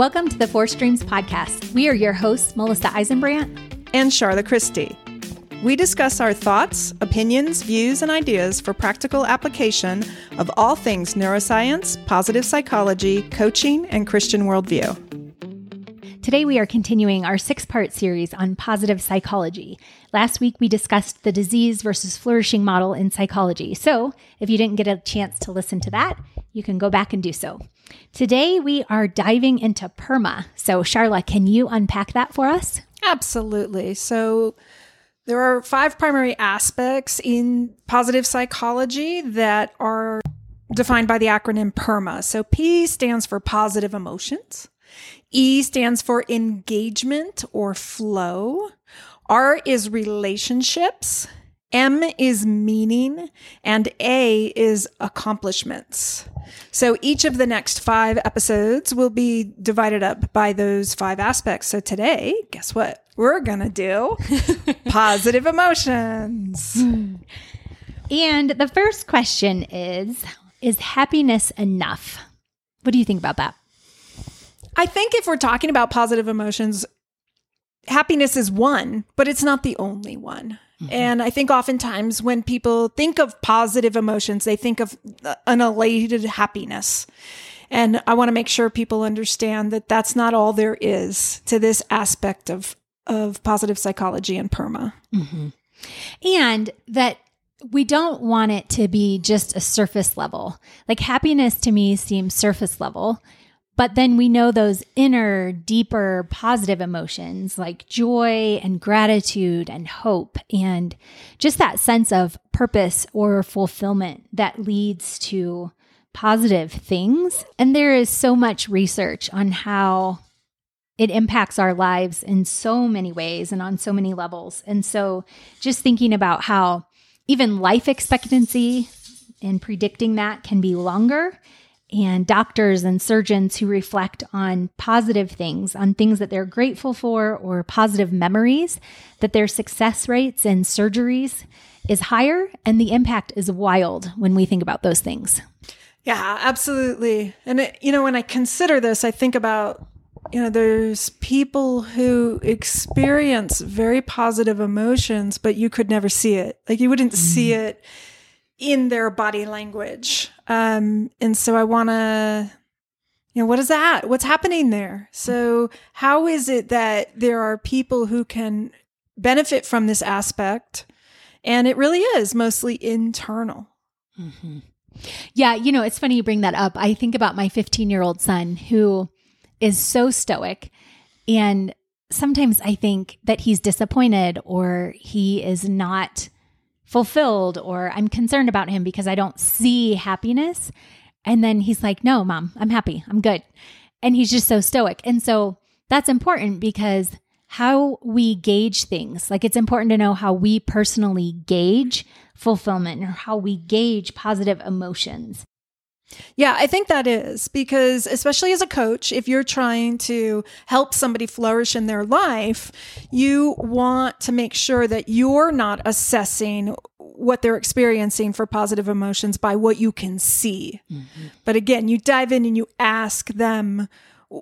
Welcome to the Four Streams podcast. We are your hosts, Melissa Eisenbrandt and Charla Christy. We discuss our thoughts, opinions, views, and ideas for practical application of all things neuroscience, positive psychology, coaching, and Christian worldview. Today, we are continuing our six part series on positive psychology. Last week, we discussed the disease versus flourishing model in psychology. So, if you didn't get a chance to listen to that, you can go back and do so. Today, we are diving into PERMA. So, Charla, can you unpack that for us? Absolutely. So, there are five primary aspects in positive psychology that are defined by the acronym PERMA. So P stands for positive emotions. E stands for engagement or flow. R is relationships. M is meaning and A is accomplishments. So each of the next five episodes will be divided up by those five aspects. So today, guess what? We're going to do positive emotions. And the first question is Is happiness enough? What do you think about that? I think if we're talking about positive emotions, happiness is one, but it's not the only one. Mm-hmm. And I think oftentimes when people think of positive emotions, they think of an elated happiness. And I want to make sure people understand that that's not all there is to this aspect of, of positive psychology and PERMA. Mm-hmm. And that we don't want it to be just a surface level. Like happiness to me seems surface level. But then we know those inner, deeper, positive emotions like joy and gratitude and hope, and just that sense of purpose or fulfillment that leads to positive things. And there is so much research on how it impacts our lives in so many ways and on so many levels. And so just thinking about how even life expectancy and predicting that can be longer and doctors and surgeons who reflect on positive things, on things that they're grateful for or positive memories, that their success rates in surgeries is higher and the impact is wild when we think about those things. Yeah, absolutely. And it, you know, when I consider this, I think about you know, there's people who experience very positive emotions, but you could never see it. Like you wouldn't mm. see it in their body language. Um, and so I want to, you know, what is that? What's happening there? So, how is it that there are people who can benefit from this aspect? And it really is mostly internal. Mm-hmm. Yeah, you know, it's funny you bring that up. I think about my 15 year old son who is so stoic. And sometimes I think that he's disappointed or he is not fulfilled or I'm concerned about him because I don't see happiness. And then he's like, No, mom, I'm happy. I'm good. And he's just so stoic. And so that's important because how we gauge things, like it's important to know how we personally gauge fulfillment or how we gauge positive emotions. Yeah, I think that is because, especially as a coach, if you're trying to help somebody flourish in their life, you want to make sure that you're not assessing what they're experiencing for positive emotions by what you can see. Mm-hmm. But again, you dive in and you ask them,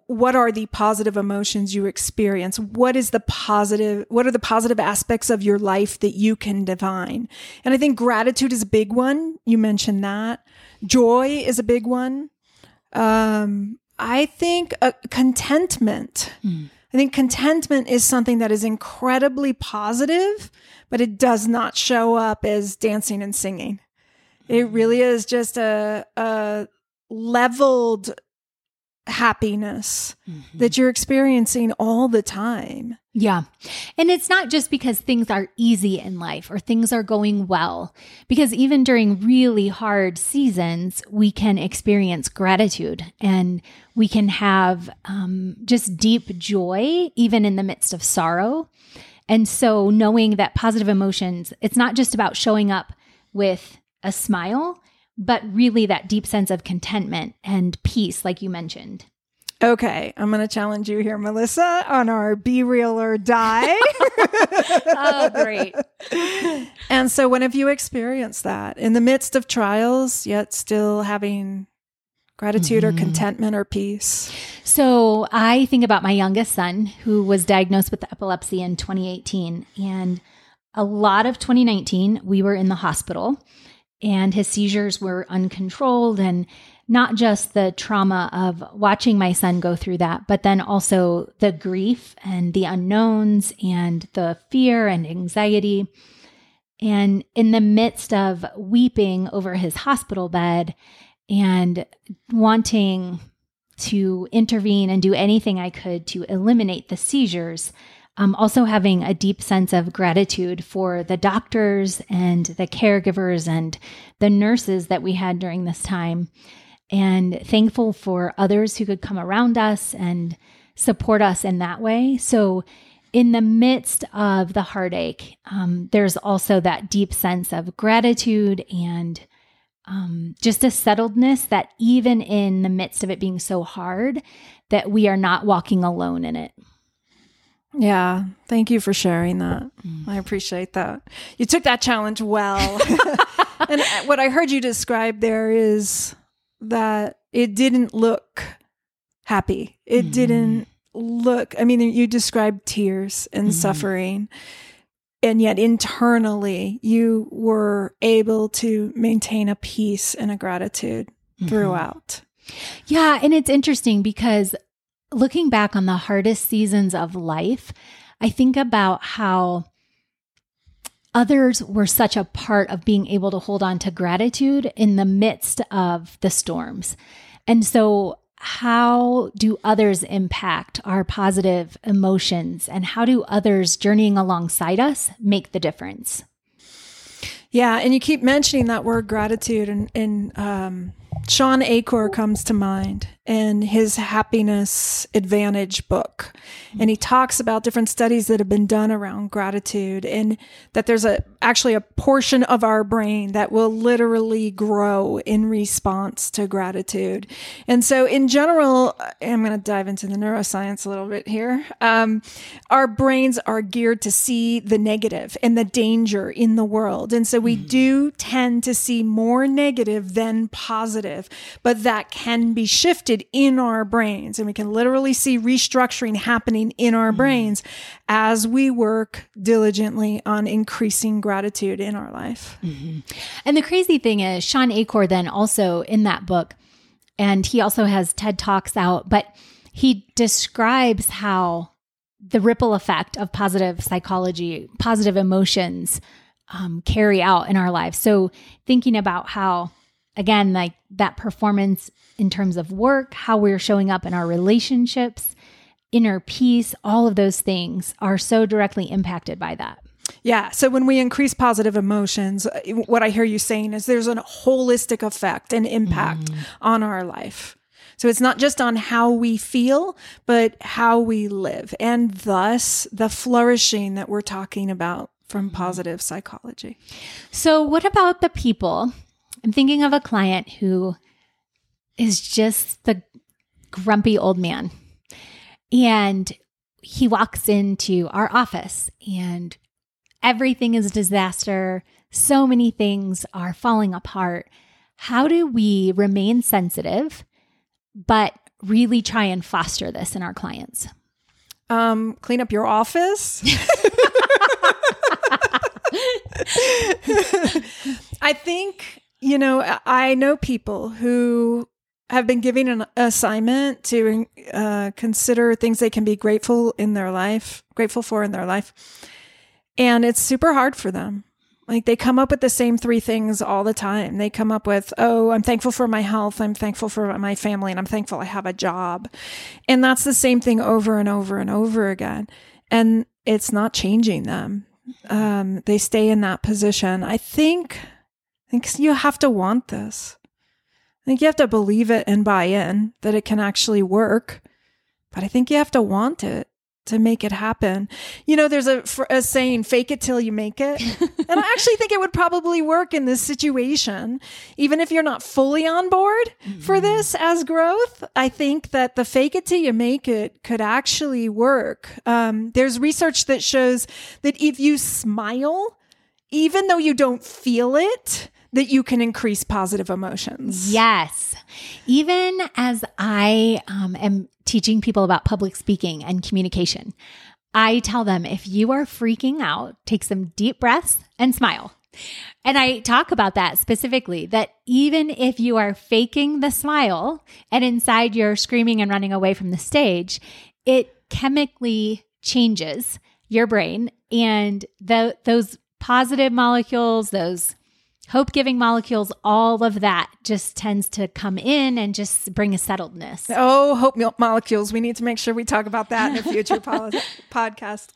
what are the positive emotions you experience what is the positive what are the positive aspects of your life that you can divine and i think gratitude is a big one you mentioned that Joy is a big one. Um, I think uh, contentment. Mm. I think contentment is something that is incredibly positive, but it does not show up as dancing and singing. It hmm. really is just a, a leveled happiness mm-hmm. that you're experiencing all the time. Yeah. And it's not just because things are easy in life or things are going well, because even during really hard seasons, we can experience gratitude and we can have um, just deep joy, even in the midst of sorrow. And so, knowing that positive emotions, it's not just about showing up with a smile, but really that deep sense of contentment and peace, like you mentioned. Okay, I'm going to challenge you here, Melissa, on our be real or die. oh, great. And so, when have you experienced that in the midst of trials, yet still having Gratitude or mm-hmm. contentment or peace? So I think about my youngest son who was diagnosed with epilepsy in 2018. And a lot of 2019, we were in the hospital and his seizures were uncontrolled and not just the trauma of watching my son go through that, but then also the grief and the unknowns and the fear and anxiety. And in the midst of weeping over his hospital bed and wanting to intervene and do anything I could to eliminate the seizures, um, also having a deep sense of gratitude for the doctors and the caregivers and the nurses that we had during this time and thankful for others who could come around us and support us in that way. So, in the midst of the heartache, um, there's also that deep sense of gratitude and um, just a settledness that even in the midst of it being so hard, that we are not walking alone in it. Yeah, thank you for sharing that. Mm. I appreciate that. You took that challenge well. and what I heard you describe there is that it didn't look happy. It mm. didn't look, I mean, you described tears and mm. suffering. And yet internally, you were able to maintain a peace and a gratitude mm-hmm. throughout. Yeah. And it's interesting because looking back on the hardest seasons of life, I think about how others were such a part of being able to hold on to gratitude in the midst of the storms. And so, how do others impact our positive emotions? And how do others journeying alongside us make the difference? Yeah. And you keep mentioning that word gratitude, and, and um, Shawn Achor comes to mind in his happiness advantage book. And he talks about different studies that have been done around gratitude and that there's a actually a portion of our brain that will literally grow in response to gratitude. And so in general, I'm going to dive into the neuroscience a little bit here. Um, our brains are geared to see the negative and the danger in the world. And so we mm. do tend to see more negative than positive, but that can be shifted in our brains. And we can literally see restructuring happening in our mm-hmm. brains as we work diligently on increasing gratitude in our life. Mm-hmm. And the crazy thing is, Shawn Achor, then also in that book, and he also has TED Talks out, but he describes how the ripple effect of positive psychology, positive emotions um, carry out in our lives. So, thinking about how again, like that performance in terms of work, how we're showing up in our relationships, inner peace, all of those things are so directly impacted by that. Yeah. So when we increase positive emotions, uh, what I hear you saying is there's a holistic effect and impact mm. on our life. So it's not just on how we feel, but how we live, and thus the flourishing that we're talking about from mm-hmm. positive psychology. So, what about the people I'm thinking of a client who is just the grumpy old man. And he walks into our office and everything is a disaster. So many things are falling apart. How do we remain sensitive, but really try and foster this in our clients? Um, clean up your office. I think you know, I know people who have been giving an assignment to uh, consider things they can be grateful in their life, grateful for in their life. And it's super hard for them. Like they come up with the same three things all the time. They come up with, oh, I'm thankful for my health. I'm thankful for my family and I'm thankful I have a job. And that's the same thing over and over and over again. And it's not changing them. Um, they stay in that position. I think I think you have to want this. I think you have to believe it and buy in that it can actually work. But I think you have to want it to make it happen. You know, there's a, a saying, fake it till you make it. and I actually think it would probably work in this situation. Even if you're not fully on board mm-hmm. for this as growth, I think that the fake it till you make it could actually work. Um, there's research that shows that if you smile, even though you don't feel it, that you can increase positive emotions. Yes. Even as I um, am teaching people about public speaking and communication, I tell them if you are freaking out, take some deep breaths and smile. And I talk about that specifically that even if you are faking the smile and inside you're screaming and running away from the stage, it chemically changes your brain and the those positive molecules, those hope giving molecules, all of that just tends to come in and just bring a settledness. Oh, hope milk molecules. We need to make sure we talk about that in a future podcast.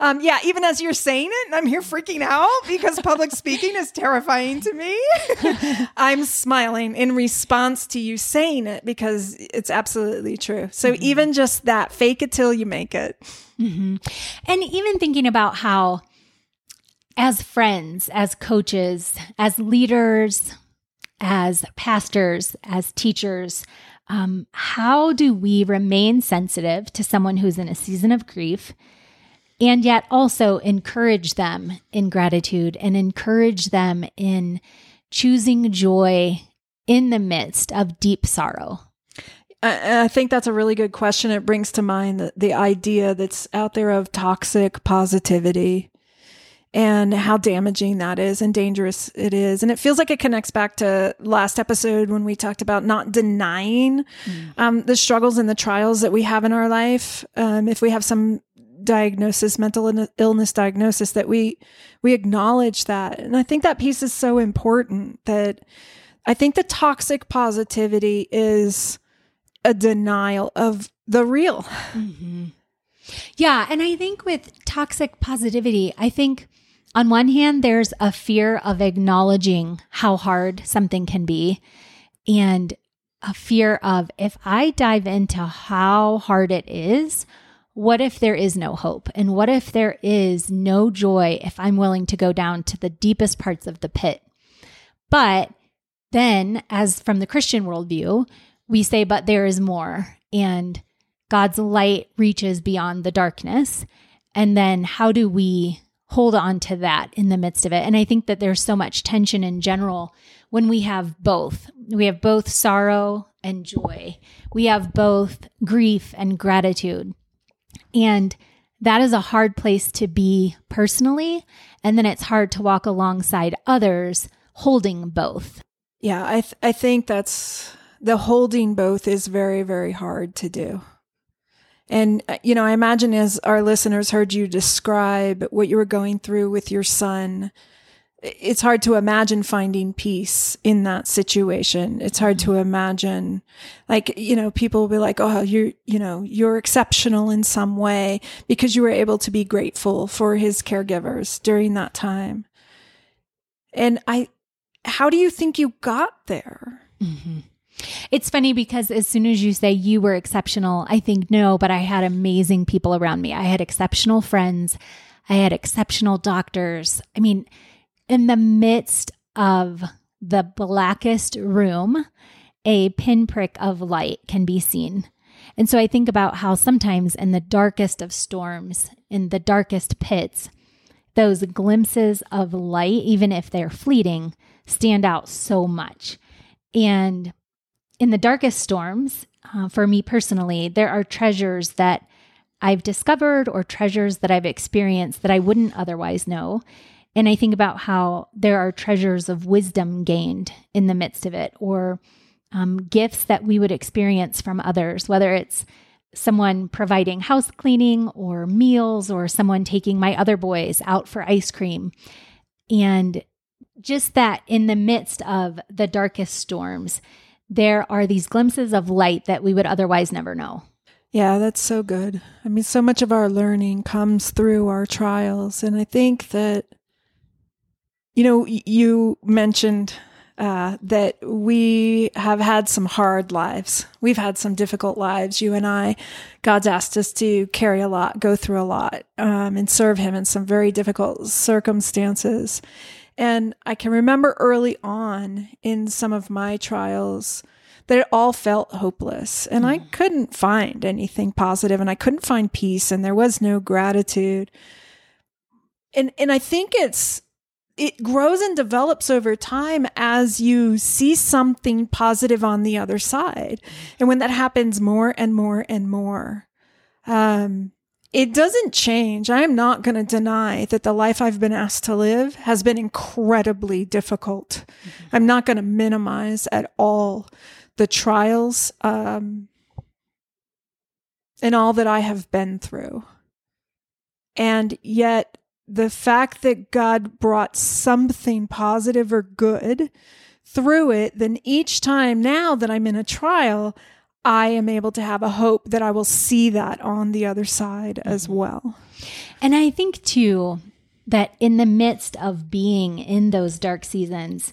Um, yeah, even as you're saying it, I'm here freaking out because public speaking is terrifying to me. I'm smiling in response to you saying it because it's absolutely true. So mm-hmm. even just that, fake it till you make it. Mm-hmm. And even thinking about how, as friends, as coaches, as leaders, as pastors, as teachers, um, how do we remain sensitive to someone who's in a season of grief? and yet also encourage them in gratitude and encourage them in choosing joy in the midst of deep sorrow? I think that's a really good question. It brings to mind the, the idea that's out there of toxic positivity and how damaging that is and dangerous it is. And it feels like it connects back to last episode when we talked about not denying mm. um, the struggles and the trials that we have in our life. Um, if we have some diagnosis, mental illness diagnosis, that we we acknowledge that. And I think that piece is so important that I think the toxic positivity is a denial of the real. Mm-hmm. Yeah. And I think with toxic positivity, I think on one hand, there's a fear of acknowledging how hard something can be and a fear of if I dive into how hard it is, what if there is no hope? And what if there is no joy if I'm willing to go down to the deepest parts of the pit? But then, as from the Christian worldview, we say, but there is more, and God's light reaches beyond the darkness. And then, how do we hold on to that in the midst of it? And I think that there's so much tension in general when we have both. We have both sorrow and joy, we have both grief and gratitude. And that is a hard place to be personally. And then it's hard to walk alongside others holding both. Yeah, I, th- I think that's the holding both is very, very hard to do. And, uh, you know, I imagine as our listeners heard you describe what you were going through with your son, it's hard to imagine finding peace in that situation. It's hard to imagine, like, you know, people will be like, oh, you're, you know, you're exceptional in some way because you were able to be grateful for his caregivers during that time. And I, how do you think you got there? Mm-hmm. It's funny because as soon as you say you were exceptional, I think no, but I had amazing people around me. I had exceptional friends. I had exceptional doctors. I mean, in the midst of the blackest room, a pinprick of light can be seen. And so I think about how sometimes in the darkest of storms, in the darkest pits, those glimpses of light, even if they're fleeting, stand out so much. And in the darkest storms, uh, for me personally, there are treasures that I've discovered or treasures that I've experienced that I wouldn't otherwise know. And I think about how there are treasures of wisdom gained in the midst of it, or um, gifts that we would experience from others, whether it's someone providing house cleaning or meals, or someone taking my other boys out for ice cream. And just that in the midst of the darkest storms, there are these glimpses of light that we would otherwise never know. Yeah, that's so good. I mean, so much of our learning comes through our trials. And I think that you know, you mentioned uh, that we have had some hard lives. We've had some difficult lives. You and I, God's asked us to carry a lot, go through a lot, um, and serve Him in some very difficult circumstances. And I can remember early on in some of my trials that it all felt hopeless and mm. I couldn't find anything positive and I couldn't find peace and there was no gratitude. And and I think it's it grows and develops over time as you see something positive on the other side. And when that happens more and more and more, um, it doesn't change. I am not going to deny that the life I've been asked to live has been incredibly difficult. Mm-hmm. I'm not going to minimize at all the trials um, and all that I have been through. And yet, the fact that God brought something positive or good through it, then each time now that I'm in a trial, I am able to have a hope that I will see that on the other side as mm-hmm. well. And I think too that in the midst of being in those dark seasons,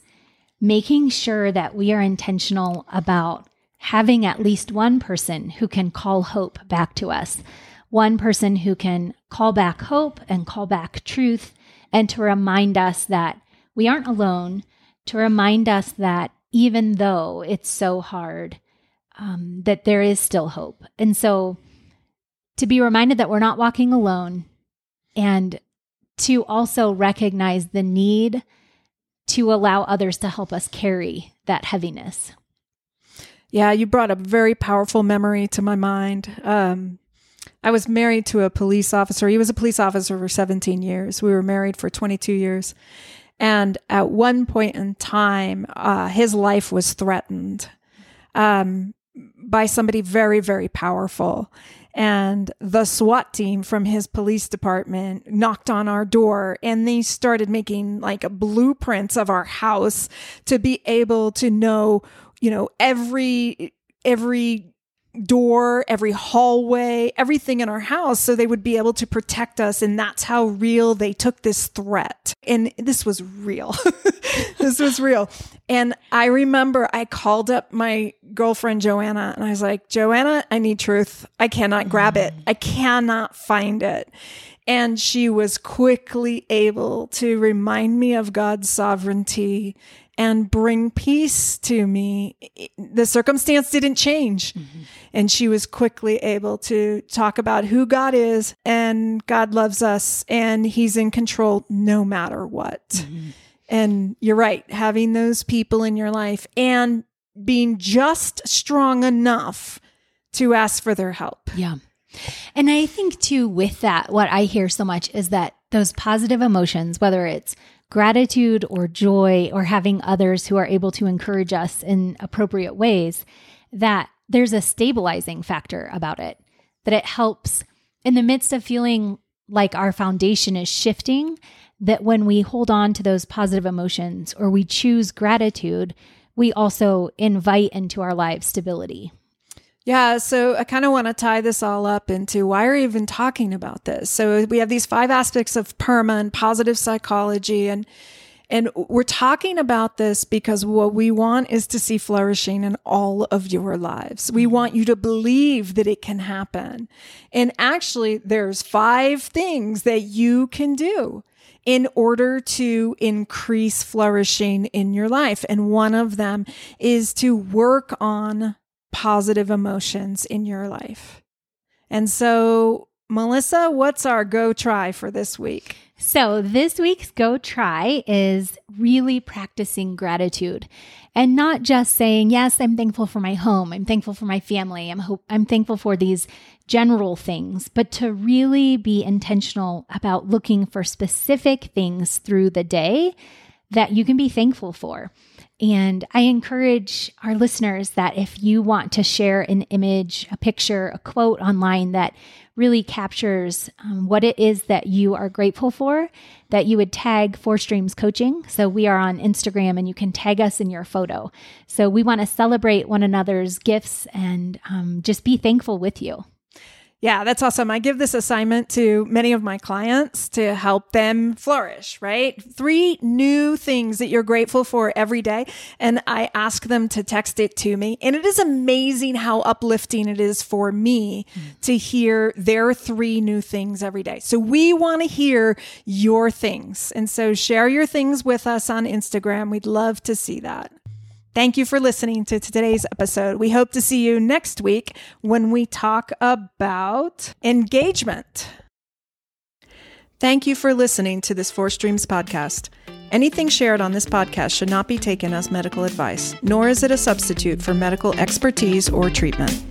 making sure that we are intentional about having at least one person who can call hope back to us, one person who can call back hope and call back truth, and to remind us that we aren't alone, to remind us that even though it's so hard, um, that there is still hope. And so to be reminded that we're not walking alone and to also recognize the need to allow others to help us carry that heaviness. Yeah, you brought a very powerful memory to my mind. Um, I was married to a police officer. He was a police officer for 17 years. We were married for 22 years. And at one point in time, uh, his life was threatened. Um, by somebody very, very powerful. And the SWAT team from his police department knocked on our door and they started making like blueprints of our house to be able to know, you know, every, every door, every hallway, everything in our house so they would be able to protect us. And that's how real they took this threat. And this was real. this was real. And I remember I called up my girlfriend, Joanna, and I was like, Joanna, I need truth. I cannot grab it. I cannot find it. And she was quickly able to remind me of God's sovereignty and bring peace to me. The circumstance didn't change. Mm-hmm. And she was quickly able to talk about who God is and God loves us and he's in control no matter what. Mm-hmm. And you're right, having those people in your life and being just strong enough to ask for their help. Yeah. And I think too, with that, what I hear so much is that those positive emotions, whether it's gratitude or joy or having others who are able to encourage us in appropriate ways, that there's a stabilizing factor about it, that it helps in the midst of feeling like our foundation is shifting, that when we hold on to those positive emotions or we choose gratitude, we also invite into our lives stability. Yeah, so I kind of want to tie this all up into why are we even talking about this? So we have these five aspects of PERMA and positive psychology and and we're talking about this because what we want is to see flourishing in all of your lives. We want you to believe that it can happen. And actually there's five things that you can do in order to increase flourishing in your life. And one of them is to work on positive emotions in your life. And so, Melissa, what's our go try for this week? So, this week's go try is really practicing gratitude and not just saying, Yes, I'm thankful for my home. I'm thankful for my family. I'm, ho- I'm thankful for these general things, but to really be intentional about looking for specific things through the day that you can be thankful for. And I encourage our listeners that if you want to share an image, a picture, a quote online that really captures um, what it is that you are grateful for, that you would tag Four Streams Coaching. So we are on Instagram and you can tag us in your photo. So we want to celebrate one another's gifts and um, just be thankful with you. Yeah, that's awesome. I give this assignment to many of my clients to help them flourish, right? Three new things that you're grateful for every day. And I ask them to text it to me. And it is amazing how uplifting it is for me to hear their three new things every day. So we want to hear your things. And so share your things with us on Instagram. We'd love to see that. Thank you for listening to today's episode. We hope to see you next week when we talk about engagement. Thank you for listening to this Four Streams podcast. Anything shared on this podcast should not be taken as medical advice, nor is it a substitute for medical expertise or treatment.